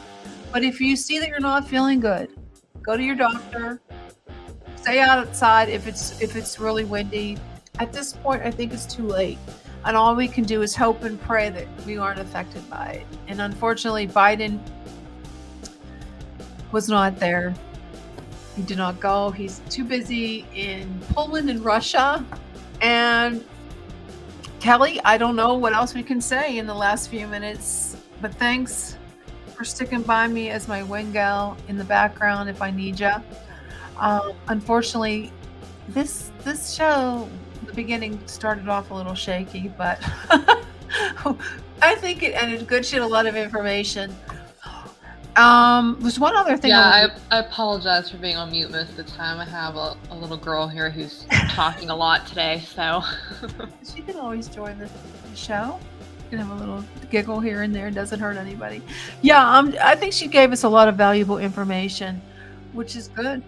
But if you see that you're not feeling good, go to your doctor. Stay outside if it's if it's really windy. At this point, I think it's too late, and all we can do is hope and pray that we aren't affected by it. And unfortunately, Biden was not there. He did not go. He's too busy in Poland and Russia. And Kelly, I don't know what else we can say in the last few minutes, but thanks for sticking by me as my wing gal in the background if I need you. Um, unfortunately, this this show, the beginning started off a little shaky, but [LAUGHS] I think it ended good. She had a lot of information. Um, there's one other thing. I Yeah, I, I apologize for being on mute most of the time. I have a, a little girl here who's talking a lot today, so [LAUGHS] she can always join the, the show. Can have a little giggle here and there. It Doesn't hurt anybody. Yeah, um, I think she gave us a lot of valuable information, which is good.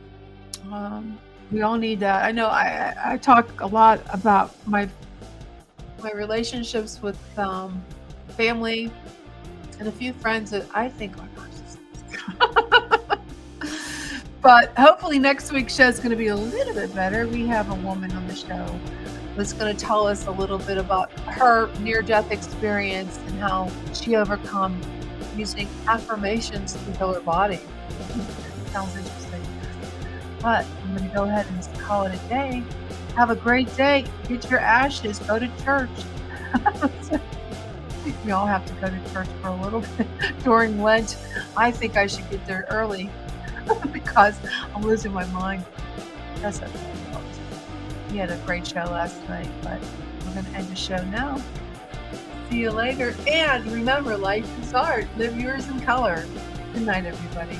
Um, we all need that. I know I, I talk a lot about my my relationships with um, family and a few friends that I think are. [LAUGHS] but hopefully next week's show is going to be a little bit better. We have a woman on the show that's going to tell us a little bit about her near-death experience and how she overcome using affirmations to heal her body. [LAUGHS] Sounds interesting. But I'm going to go ahead and call it a day. Have a great day. Get your ashes. Go to church. [LAUGHS] we all have to go to church for a little [LAUGHS] bit during Lent. I think I should get there early [LAUGHS] because I'm losing my mind. That's okay. We had a great show last night, but we're going to end the show now. See you later. And remember, life is art. Live yours in color. Good night, everybody.